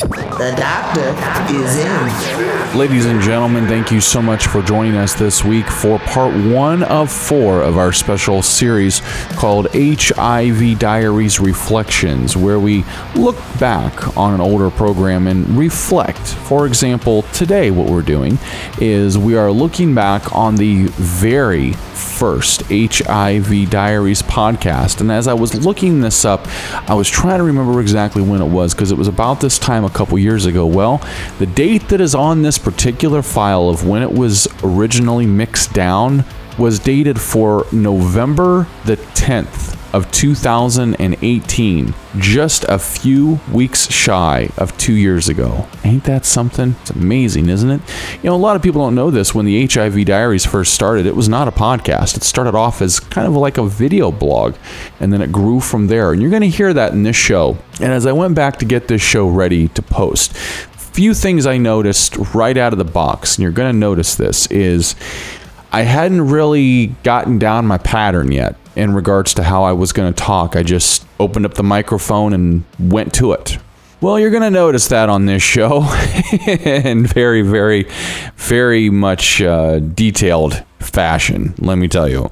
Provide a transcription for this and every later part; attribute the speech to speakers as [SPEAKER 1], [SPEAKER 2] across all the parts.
[SPEAKER 1] The doctor is in.
[SPEAKER 2] Ladies and gentlemen, thank you so much for joining us this week for part one of four of our special series called HIV Diaries Reflections, where we look back on an older program and reflect. For example, today, what we're doing is we are looking back on the very first HIV Diaries podcast. And as I was looking this up, I was trying to remember exactly when it was because it was about this time a couple years ago. Well, the date that is on this particular file of when it was originally mixed down was dated for November the 10th of 2018, just a few weeks shy of two years ago. Ain't that something? It's amazing, isn't it? You know, a lot of people don't know this. When the HIV Diaries first started, it was not a podcast. It started off as kind of like a video blog, and then it grew from there. And you're going to hear that in this show. And as I went back to get this show ready to post, few things I noticed right out of the box, and you're going to notice this, is I hadn't really gotten down my pattern yet in regards to how I was going to talk. I just opened up the microphone and went to it. Well, you're going to notice that on this show in very, very, very much uh, detailed fashion, let me tell you.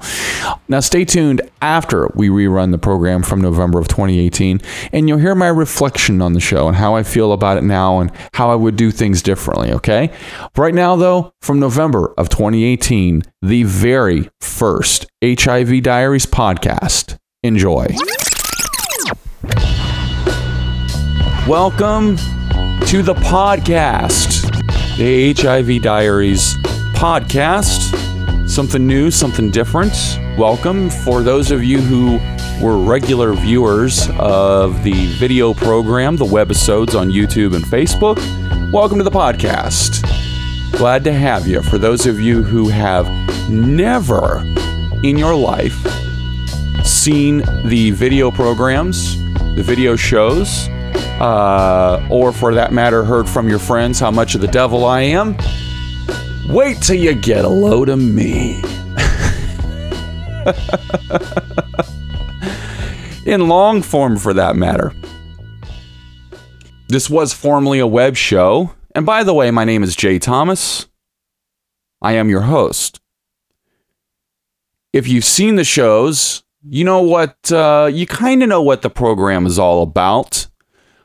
[SPEAKER 2] Now, stay tuned after we rerun the program from November of 2018, and you'll hear my reflection on the show and how I feel about it now and how I would do things differently, okay? Right now, though, from November of 2018, the very first HIV Diaries podcast. Enjoy. Welcome to the podcast, the HIV Diaries podcast something new, something different. Welcome for those of you who were regular viewers of the video program, the webisodes on YouTube and Facebook. Welcome to the podcast. Glad to have you. For those of you who have never in your life seen the video programs, the video shows, uh, or for that matter, heard from your friends how much of the devil I am, Wait till you get a load of me. In long form, for that matter. This was formerly a web show. And by the way, my name is Jay Thomas. I am your host. If you've seen the shows, you know what, uh, you kind of know what the program is all about.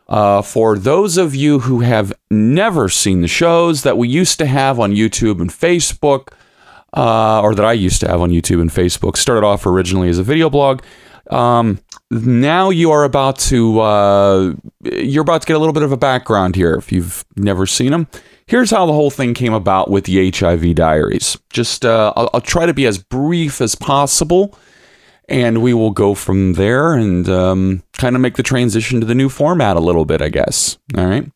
[SPEAKER 2] Uh, for those of you who have never seen the shows that we used to have on YouTube and Facebook, uh, or that I used to have on YouTube and Facebook, started off originally as a video blog. Um, now you are about to uh, you're about to get a little bit of a background here if you've never seen them. Here's how the whole thing came about with the HIV Diaries. Just uh, I'll, I'll try to be as brief as possible and we will go from there and um, kind of make the transition to the new format a little bit, I guess. All right.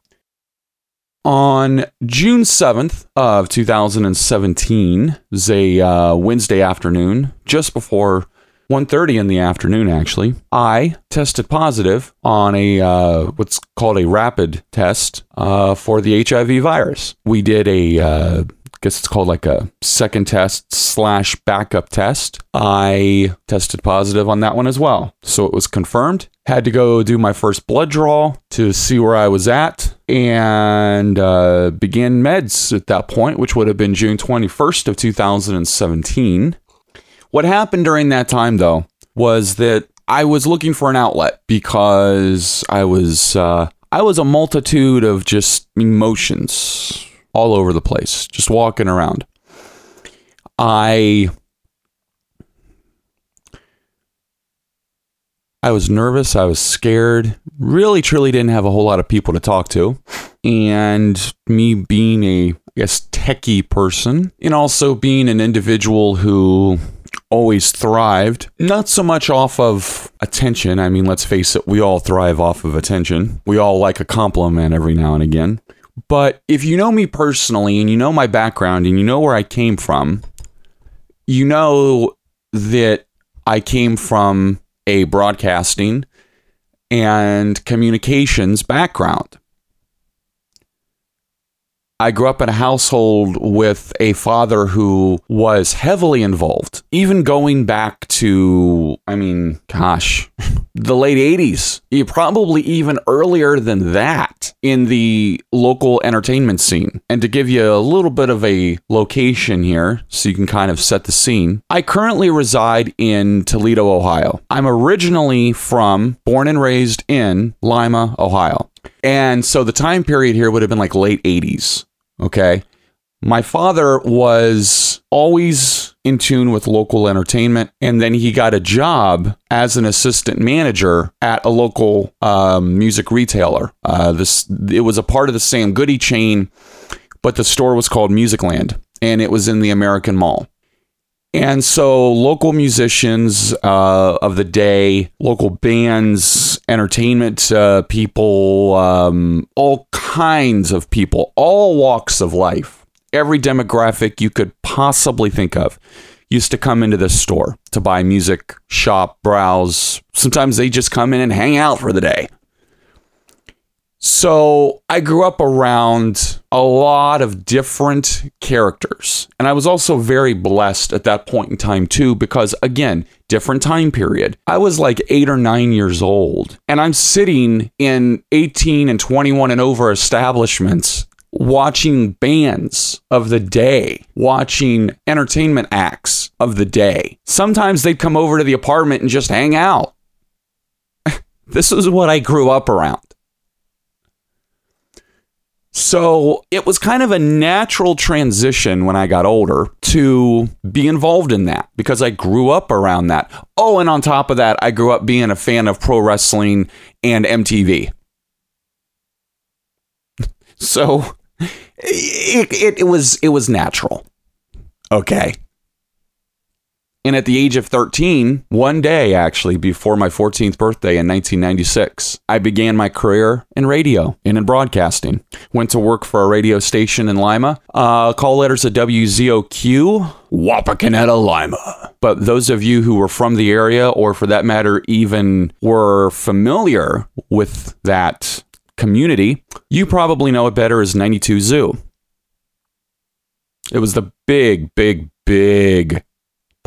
[SPEAKER 2] On June 7th of 2017, was a uh, Wednesday afternoon, just before 1.30 in the afternoon, actually, I tested positive on a uh, what's called a rapid test uh, for the HIV virus. We did a uh, guess it's called like a second test slash backup test. I tested positive on that one as well. So it was confirmed. Had to go do my first blood draw to see where I was at and uh, meds at that point, which would have been June 21st of 2017. What happened during that time, though, was that I was looking for an outlet because I was uh, I was a multitude of just emotions all over the place, just walking around. I I was nervous, I was scared, really truly didn't have a whole lot of people to talk to. And me being a I guess techie person and also being an individual who always thrived, not so much off of attention. I mean, let's face it, we all thrive off of attention. We all like a compliment every now and again. But if you know me personally and you know my background and you know where I came from, you know that I came from a broadcasting and communications background. I grew up in a household with a father who was heavily involved, even going back to, I mean, gosh, the late 80s, probably even earlier than that in the local entertainment scene. And to give you a little bit of a location here, so you can kind of set the scene, I currently reside in Toledo, Ohio. I'm originally from, born and raised in Lima, Ohio. And so the time period here would have been like late 80s. Okay. My father was always in tune with local entertainment, and then he got a job as an assistant manager at a local um, music retailer. Uh, this it was a part of the Sam Goody chain, but the store was called Musicland, and it was in the American Mall. And so, local musicians uh, of the day, local bands, entertainment uh, people, um, all kinds of people, all walks of life, every demographic you could possibly think of used to come into this store to buy music, shop, browse. Sometimes they just come in and hang out for the day. So I grew up around a lot of different characters. And I was also very blessed at that point in time, too, because again, different time period. I was like eight or nine years old, and I'm sitting in 18 and 21 and over establishments watching bands of the day, watching entertainment acts of the day. Sometimes they'd come over to the apartment and just hang out. this is what I grew up around. So it was kind of a natural transition when I got older to be involved in that because I grew up around that. Oh, and on top of that, I grew up being a fan of pro wrestling and MTV. So it, it, it was it was natural. Okay. And at the age of 13, one day actually before my 14th birthday in 1996, I began my career in radio and in broadcasting. Went to work for a radio station in Lima. Uh, call letters at WZOQ, Wapakoneta, Lima. But those of you who were from the area, or for that matter, even were familiar with that community, you probably know it better as 92 Zoo. It was the big, big, big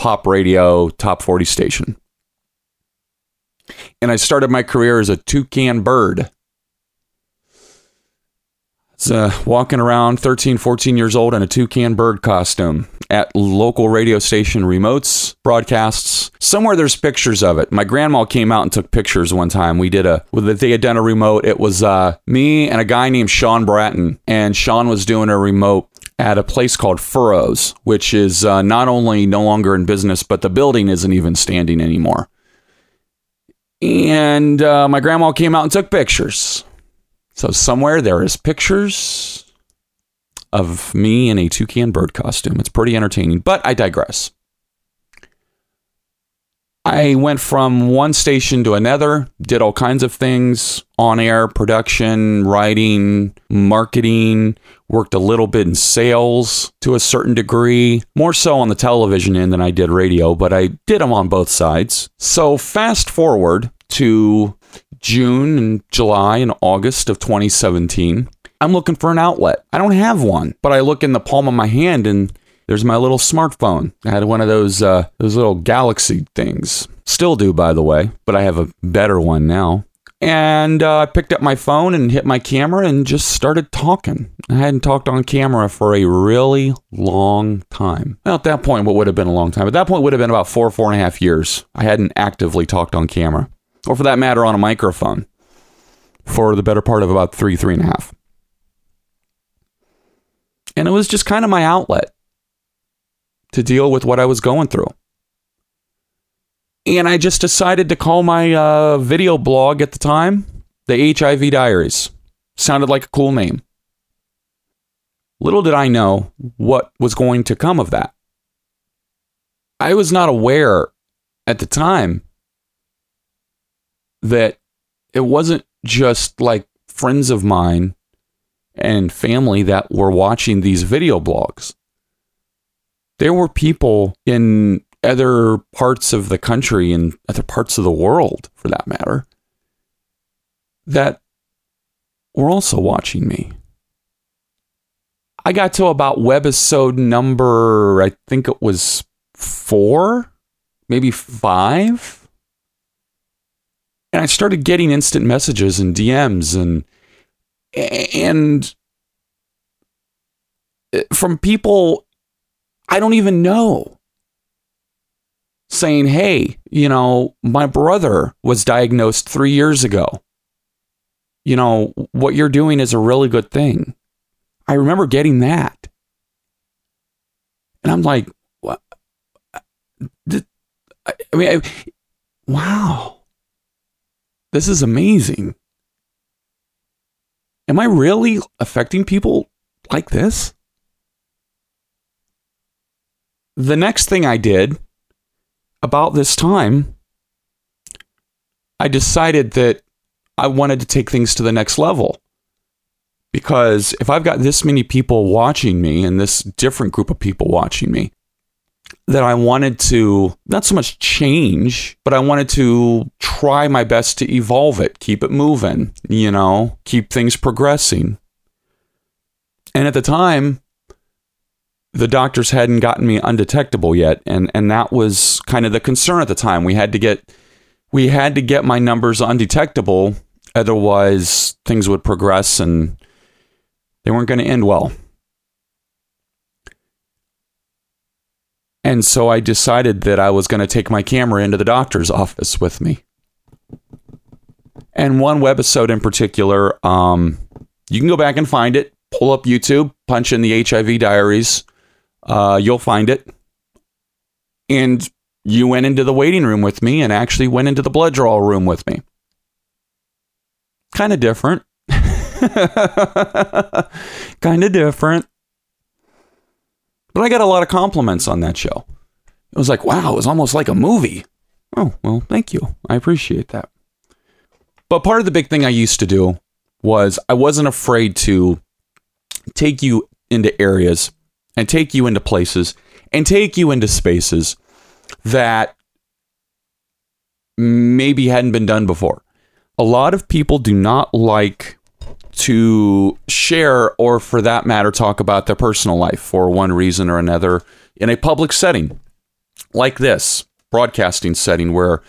[SPEAKER 2] pop radio top 40 station. And I started my career as a toucan bird. It's uh, walking around 13, 14 years old in a toucan bird costume at local radio station remotes, broadcasts. Somewhere there's pictures of it. My grandma came out and took pictures one time. We did a, they had done a remote. It was uh, me and a guy named Sean Bratton. And Sean was doing a remote at a place called Furrows, which is uh, not only no longer in business, but the building isn't even standing anymore. And uh, my grandma came out and took pictures. So somewhere there is pictures of me in a toucan bird costume. It's pretty entertaining, but I digress. I went from one station to another, did all kinds of things on air, production, writing, marketing, worked a little bit in sales to a certain degree, more so on the television end than I did radio, but I did them on both sides. So fast forward to June and July and August of 2017. I'm looking for an outlet. I don't have one, but I look in the palm of my hand and there's my little smartphone. I had one of those uh, those little Galaxy things. Still do, by the way, but I have a better one now. And uh, I picked up my phone and hit my camera and just started talking. I hadn't talked on camera for a really long time. Well, at that point, what would have been a long time? At that point, would have been about four, four and a half years. I hadn't actively talked on camera, or for that matter, on a microphone, for the better part of about three, three and a half. And it was just kind of my outlet to deal with what I was going through. And I just decided to call my uh, video blog at the time the HIV Diaries. Sounded like a cool name. Little did I know what was going to come of that. I was not aware at the time that it wasn't just like friends of mine and family that were watching these video blogs there were people in other parts of the country and other parts of the world, for that matter, that were also watching me. I got to about webisode number, I think it was four, maybe five. And I started getting instant messages and DMs and and from people I don't even know saying, Hey, you know, my brother was diagnosed three years ago. You know, what you're doing is a really good thing. I remember getting that. And I'm like, what? I mean, I, wow. This is amazing. Am I really affecting people like this? The next thing I did about this time, I decided that I wanted to take things to the next level. Because if I've got this many people watching me and this different group of people watching me, that I wanted to not so much change, but I wanted to try my best to evolve it, keep it moving, you know, keep things progressing. And at the time, the doctors hadn't gotten me undetectable yet and and that was kind of the concern at the time. We had to get we had to get my numbers undetectable otherwise things would progress and they weren't going to end well. And so i decided that i was going to take my camera into the doctor's office with me. And one webisode in particular um, you can go back and find it. Pull up youtube punch in the hiv diaries uh, you'll find it. And you went into the waiting room with me and actually went into the blood draw room with me. Kind of different. kind of different. But I got a lot of compliments on that show. It was like, wow, it was almost like a movie. Oh, well, thank you. I appreciate that. But part of the big thing I used to do was I wasn't afraid to take you into areas and take you into places and take you into spaces that maybe hadn't been done before. A lot of people do not like to share or, for that matter, talk about their personal life for one reason or another in a public setting like this broadcasting setting where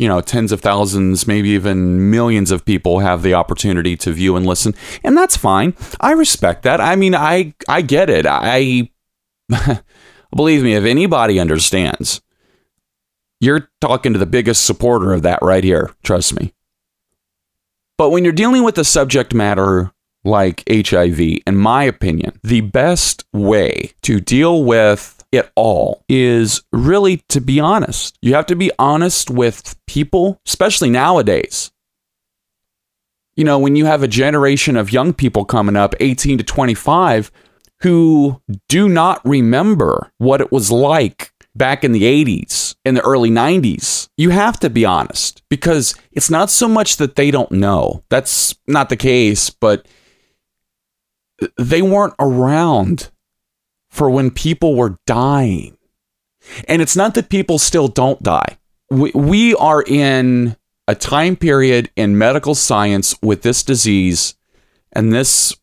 [SPEAKER 2] you know tens of thousands maybe even millions of people have the opportunity to view and listen. And that's fine. I respect that. I mean i i get it. I believe me if anybody understands you're talking to the biggest supporter of that right here. Trust me. But when you're dealing with a subject matter like hiv in my opinion the best way to deal with it all is really to be honest. You have to be honest with people, especially nowadays. You know, when you have a generation of young people coming up, 18 to 25, who do not remember what it was like back in the 80s, in the early 90s, you have to be honest because it's not so much that they don't know. That's not the case, but they weren't around for when people were dying. And it's not that people still don't die. We, we are in a time period in medical science with this disease and this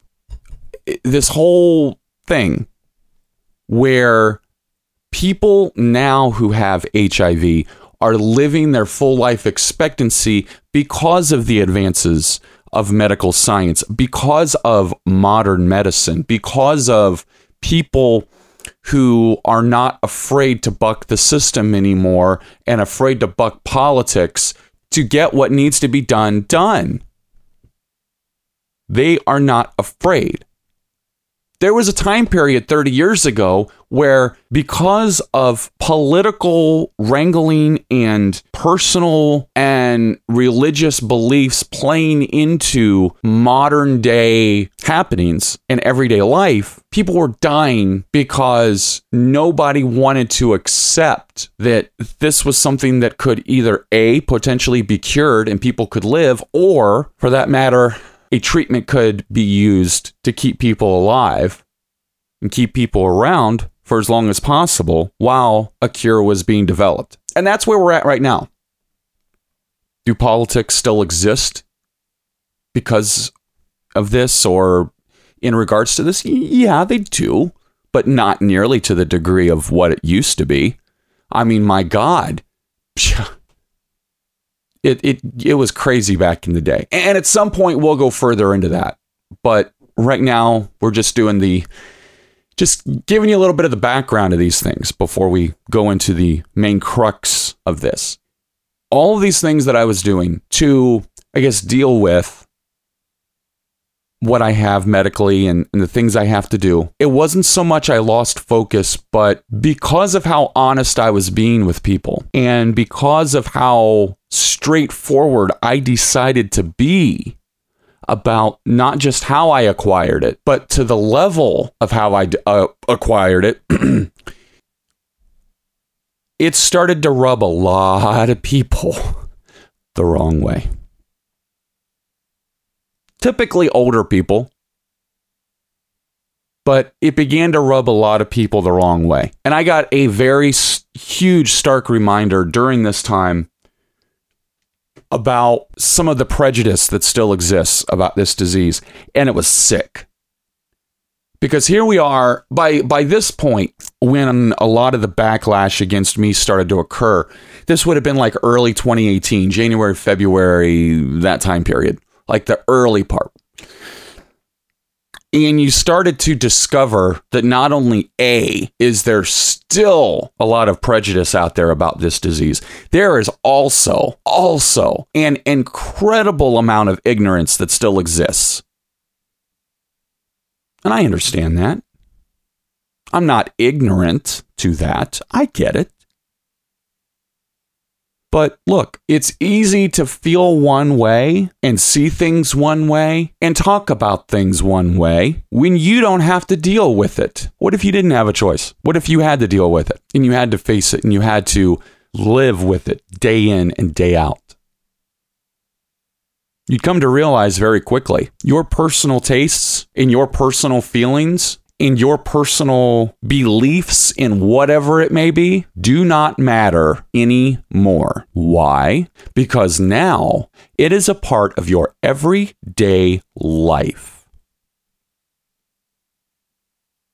[SPEAKER 2] this whole thing where people now who have HIV are living their full life expectancy because of the advances of medical science, because of modern medicine, because of people who are not afraid to buck the system anymore and afraid to buck politics to get what needs to be done done. They are not afraid. There was a time period 30 years ago where, because of political wrangling and personal and religious beliefs playing into modern day happenings in everyday life, people were dying because nobody wanted to accept that this was something that could either A, potentially be cured and people could live, or for that matter, a treatment could be used to keep people alive and keep people around for as long as possible while a cure was being developed. And that's where we're at right now. Do politics still exist because of this, or in regards to this? Yeah, they do, but not nearly to the degree of what it used to be. I mean, my God. It, it, it was crazy back in the day. And at some point, we'll go further into that. But right now, we're just doing the, just giving you a little bit of the background of these things before we go into the main crux of this. All of these things that I was doing to, I guess, deal with what I have medically and, and, the things I have to do. It wasn't so much I lost focus, but because of how honest I was being with people and because of how straightforward I decided to be about not just how I acquired it, but to the level of how I uh, acquired it. it started to rub a lot of people the wrong way typically older people. But it began to rub a lot of people the wrong way. And I got a very huge, stark reminder during this time about some of the prejudice that still exists about this disease. And it was sick. Because here we are, by, by this point, when a lot of the backlash against me started to occur, this would have been like early 2018, January, February, that time period like the early part. And you started to discover that not only A, is there still a lot of prejudice out there about this disease, there is also, also an incredible amount of ignorance that still exists. And I understand that. I'm not ignorant to that. I get it. But look, it's easy to feel one way and see things one way and talk about things one way when you don't have to deal with it. What if you didn't have a choice? What if you had to deal with it and you had to face it and you had to live with it day in and day out? You'd come to realize very quickly your personal tastes and your personal feelings in your personal beliefs in whatever it may be do not matter anymore. Why? Because now it is a part of your everyday life.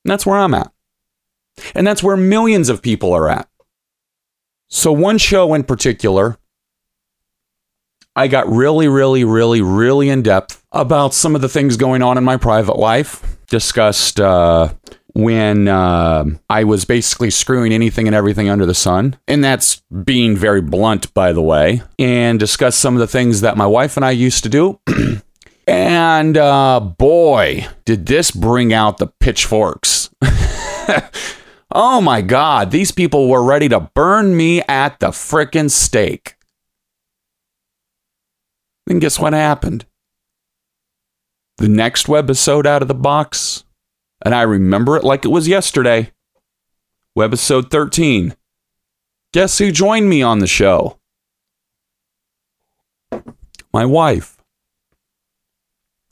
[SPEAKER 2] And that's where I'm at. And that's where millions of people are at. So, one show in particular, I got really, really, really, really in depth about some of the things going on in my private life discussed uh, when uh, I was basically screwing anything and everything under the sun. And that's being very blunt, by the way, and discussed some of the things that my wife and I used to do. and uh, boy, did this bring out the pitchforks. oh my God, these people were ready to burn me at the frickin' stake. Then guess what happened? the next webisode out of the box, and I remember it like it was yesterday. Webisode 13. Guess who joined me on the show? My wife.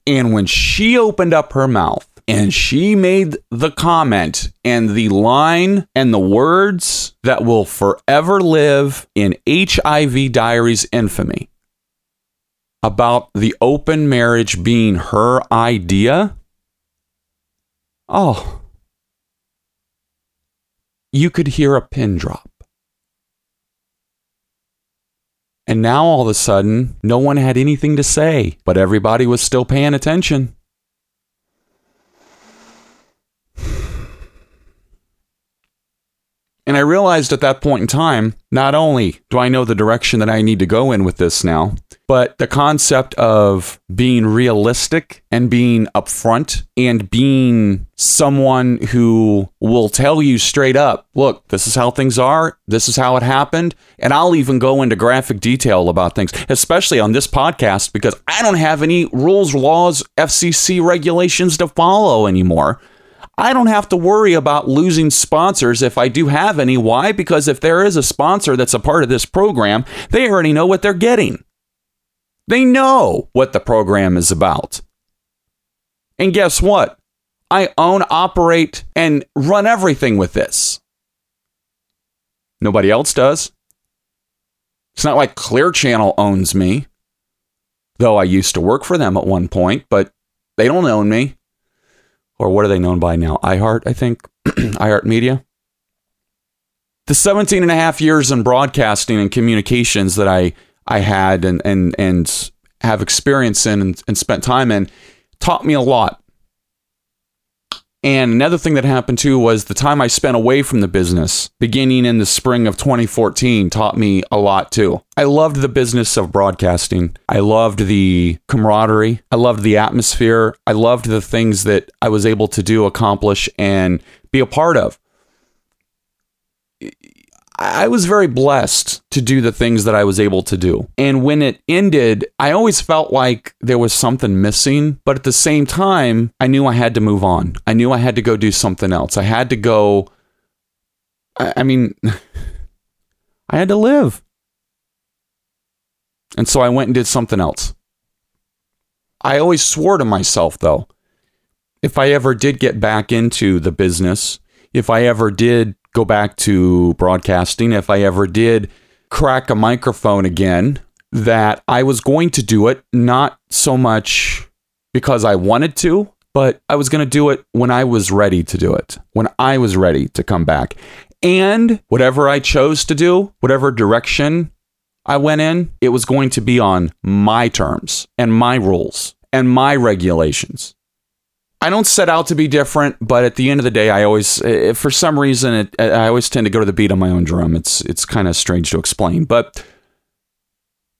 [SPEAKER 2] And when she opened up her mouth and she made the comment and the line and the words that will forever live in HIV Diaries infamy, about the open marriage being her idea, oh, you could hear a pin drop. And now all of a sudden, no one had anything to say, but everybody was still paying attention. And I realized at that point in time, not only do I know the direction that I need to go in with this now, but the concept of being realistic and being upfront and being someone who will tell you straight up, look, this is how things are, this is how it happened, and I'll even go into graphic detail about things, especially on this podcast because I don't have any rules, laws, FCC regulations to follow anymore. I don't have to worry about losing sponsors if I do have any. Why? Because if there is a sponsor that's a part of this program, they already know what they're getting. They know what the program is about. And guess what? I own, operate, and run everything with this. Nobody else does. It's not like Clear Channel owns me, though I used to work for them at one point, but they don't own me. Or what are they known by now? iHeart, I think, iHeart Media. The 17 and a half years in broadcasting and communications that I, I had and, and, and have experience in and, and spent time in taught me a lot. And another thing that happened too was the time I spent away from the business, beginning in the spring of 2014, taught me a lot too. I loved the business of broadcasting. I loved the camaraderie. I loved the atmosphere. I loved the things that I was able to do, accomplish, and be a part of. I was very blessed to do the things that I was able to do. And when it ended, I always felt like there was something missing. But at the same time, I knew I had to move on. I knew I had to go do something else. I had to go. I, mean, I had to live. And so I went and did something else. I always swore to myself, though, if I ever did get back into the business, if I ever did go back to broadcasting, if I ever did crack a microphone again, that I was going to do it not so much because I wanted to, but I was going to do it when I was ready to do it, when I was ready to come back. And whatever I chose to do, whatever direction I went in, it was going to be on my terms and my rules and my regulations. I don't set out to be different, but at the end of the day, I always, eh, for some reason, it, I always tend to go to the beat on my own drum. It's it's kind of strange to explain, but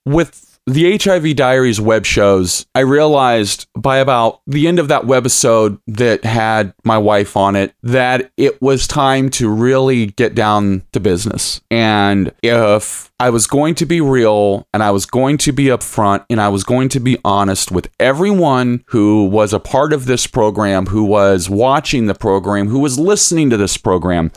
[SPEAKER 2] with the HIV Diaries web shows, I realized by about the end of that webisode that had my wife on it that it was time to really get down to business. And if I was going to be real and I was going to be upfront and I was going to be honest with everyone who was a part of this program, who was watching the program, who was listening to this program,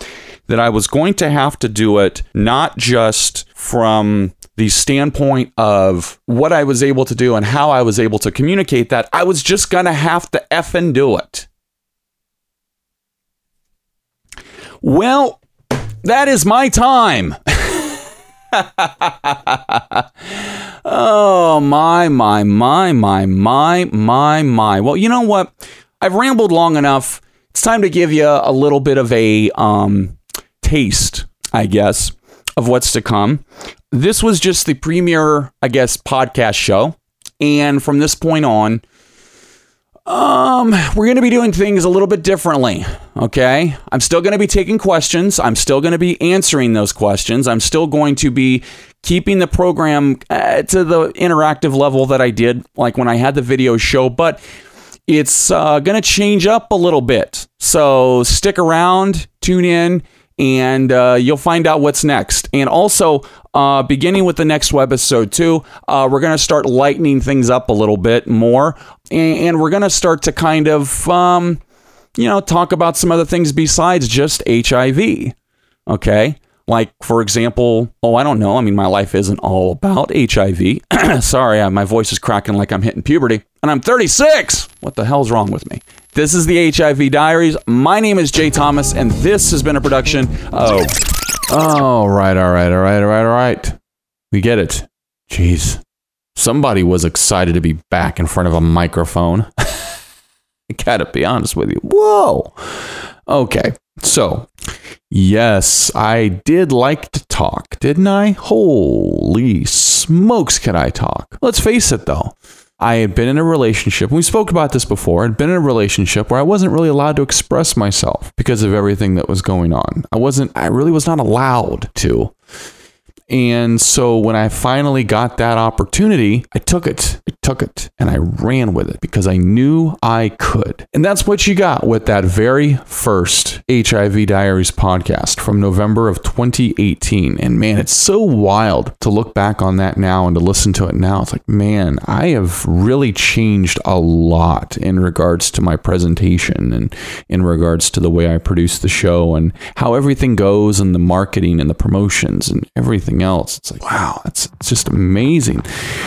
[SPEAKER 2] that I was going to have to do it not just from the standpoint of what I was able to do and how I was able to communicate that, I was just going to have to effing do it. Well, that is my time. oh, my, my, my, my, my, my, my. Well, you know what? I've rambled long enough. It's time to give you a little bit of a um, taste, I guess, of what's to come this was just the premiere, I guess, podcast show. And from this point on, um, we're going to be doing things a little bit differently. Okay. I'm still going to be taking questions. I'm still going to be answering those questions. I'm still going to be keeping the program uh, to the interactive level that I did, like when I had the video show, but it's uh, going to change up a little bit. So stick around, tune in, and uh, you'll find out what's next. And also, uh, beginning with the next webisode too, uh, we're going to start lightening things up a little bit more, and, and we're going to start to kind of, um, you know, talk about some other things besides just HIV. Okay. Like, for example, oh, I don't know. I mean, my life isn't all about HIV. Sorry, my voice is cracking like I'm hitting puberty. And I'm 36. What the hell's wrong with me? This is the HIV Diaries. My name is Jay Thomas, and this has been a production of. All right, all right, all right, all right, all right. We get it. Jeez. Somebody was excited to be back in front of a microphone. I gotta be honest with you. Whoa. Okay. So, yes, I did like to talk, didn't I? Holy smokes, can I talk? Let's face it, though. I had been in a relationship, we spoke about this before, I'd been in a relationship where I wasn't really allowed to express myself because of everything that was going on. I wasn't, I really was not allowed to. And so when I finally got that opportunity, I took it. I took it and I ran with it because I knew I could. And that's what you got with that very first HIV Diaries podcast from November of 2018. And man, it's so wild to look back on that now and to listen to it now. It's like, man, I have really changed a lot in regards to my presentation and in regards to the way I produce the show and how everything goes and the marketing and the promotions and everything everything else. It's like, wow, it's, it's just amazing.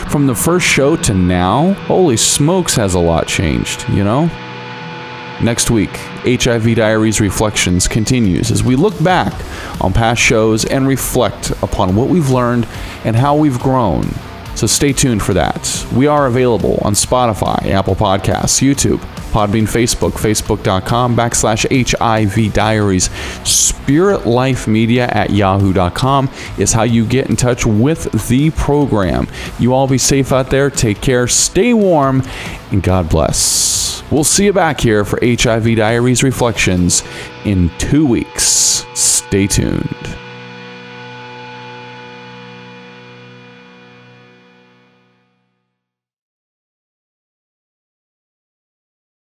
[SPEAKER 2] From the first show to now, holy smokes, has a lot changed, you know? Next week, HIV Diaries Reflections continues as we look back on past shows and reflect upon what we've learned and how we've grown. So stay tuned for that. We are available on Spotify, Apple Podcasts, YouTube, Podbean Facebook, facebook.com backslash HIV Diaries. At yahoo.com is how you get in touch with the program. You all be safe out there. Take care. Stay warm. And God bless. We'll see you back here for HIV Diaries Reflections in two weeks. Stay tuned.